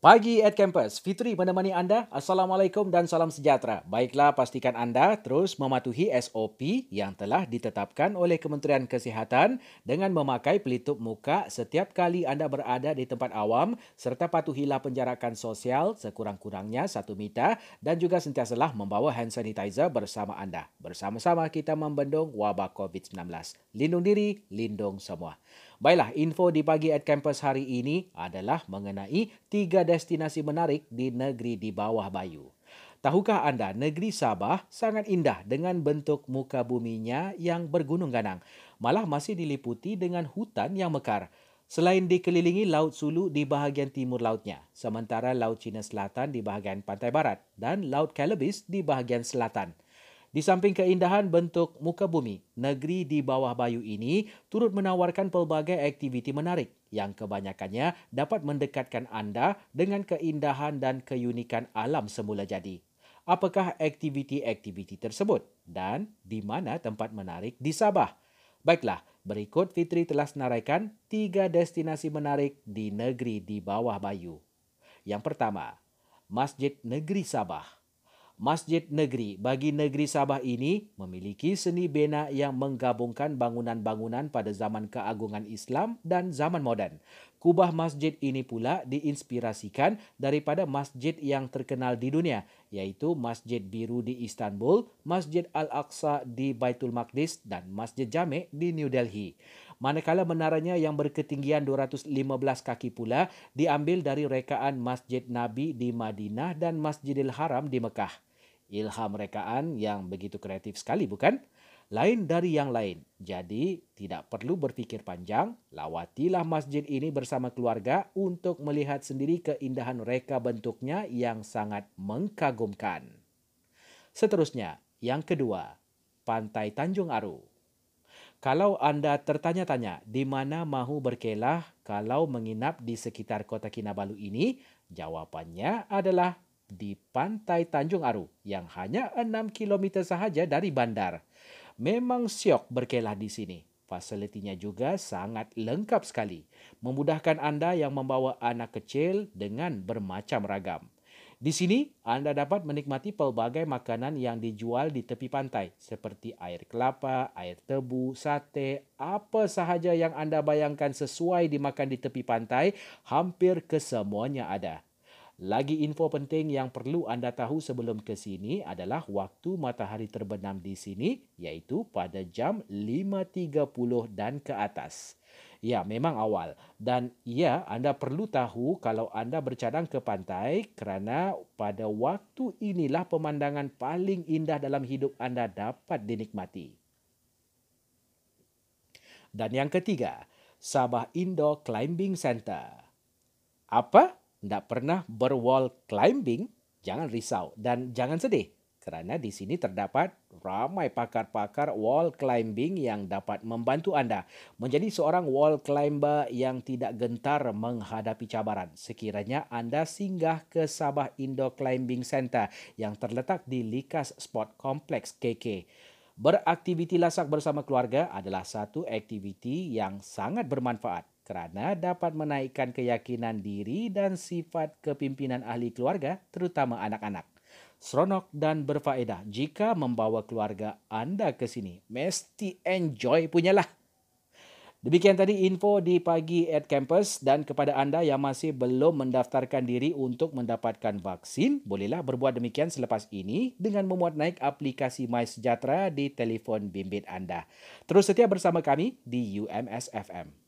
Pagi at Campus, Fitri menemani anda. Assalamualaikum dan salam sejahtera. Baiklah, pastikan anda terus mematuhi SOP yang telah ditetapkan oleh Kementerian Kesihatan dengan memakai pelitup muka setiap kali anda berada di tempat awam serta patuhilah penjarakan sosial sekurang-kurangnya satu meter dan juga sentiasalah membawa hand sanitizer bersama anda. Bersama-sama kita membendung wabak COVID-19. Lindung diri, lindung semua. Baiklah, info di pagi at campus hari ini adalah mengenai tiga destinasi menarik di negeri di bawah bayu. Tahukah anda negeri Sabah sangat indah dengan bentuk muka buminya yang bergunung ganang. Malah masih diliputi dengan hutan yang mekar. Selain dikelilingi Laut Sulu di bahagian timur lautnya, sementara Laut Cina Selatan di bahagian pantai barat dan Laut Celebes di bahagian selatan. Di samping keindahan bentuk muka bumi, negeri di bawah bayu ini turut menawarkan pelbagai aktiviti menarik yang kebanyakannya dapat mendekatkan anda dengan keindahan dan keunikan alam semula jadi. Apakah aktiviti-aktiviti tersebut dan di mana tempat menarik di Sabah? Baiklah, berikut Fitri telah senaraikan tiga destinasi menarik di negeri di bawah bayu. Yang pertama, Masjid Negeri Sabah. Masjid Negeri bagi negeri Sabah ini memiliki seni bina yang menggabungkan bangunan-bangunan pada zaman keagungan Islam dan zaman moden. Kubah masjid ini pula diinspirasikan daripada masjid yang terkenal di dunia iaitu Masjid Biru di Istanbul, Masjid Al-Aqsa di Baitul Maqdis dan Masjid Jame' di New Delhi. Manakala menaranya yang berketinggian 215 kaki pula diambil dari rekaan Masjid Nabi di Madinah dan Masjidil Haram di Mekah ilham rekaan yang begitu kreatif sekali bukan? Lain dari yang lain. Jadi, tidak perlu berfikir panjang, lawatilah masjid ini bersama keluarga untuk melihat sendiri keindahan reka bentuknya yang sangat mengkagumkan. Seterusnya, yang kedua, Pantai Tanjung Aru. Kalau anda tertanya-tanya di mana mahu berkelah kalau menginap di sekitar kota Kinabalu ini, jawapannya adalah di pantai Tanjung Aru yang hanya 6 km sahaja dari bandar. Memang siok berkelah di sini. Fasilitinya juga sangat lengkap sekali. Memudahkan anda yang membawa anak kecil dengan bermacam ragam. Di sini, anda dapat menikmati pelbagai makanan yang dijual di tepi pantai seperti air kelapa, air tebu, sate, apa sahaja yang anda bayangkan sesuai dimakan di tepi pantai, hampir kesemuanya ada. Lagi info penting yang perlu anda tahu sebelum ke sini adalah waktu matahari terbenam di sini iaitu pada jam 5.30 dan ke atas. Ya, memang awal. Dan ya, anda perlu tahu kalau anda bercadang ke pantai kerana pada waktu inilah pemandangan paling indah dalam hidup anda dapat dinikmati. Dan yang ketiga, Sabah Indoor Climbing Center. Apa? Tidak pernah berwall climbing, jangan risau. Dan jangan sedih kerana di sini terdapat ramai pakar-pakar wall climbing yang dapat membantu anda menjadi seorang wall climber yang tidak gentar menghadapi cabaran. Sekiranya anda singgah ke Sabah Indoor Climbing Center yang terletak di Likas Sport Complex KK. Beraktiviti lasak bersama keluarga adalah satu aktiviti yang sangat bermanfaat kerana dapat menaikkan keyakinan diri dan sifat kepimpinan ahli keluarga terutama anak-anak. Seronok dan berfaedah jika membawa keluarga anda ke sini. Mesti enjoy punyalah. Demikian tadi info di pagi at campus dan kepada anda yang masih belum mendaftarkan diri untuk mendapatkan vaksin, bolehlah berbuat demikian selepas ini dengan memuat naik aplikasi MySejahtera di telefon bimbit anda. Terus setia bersama kami di UMS FM.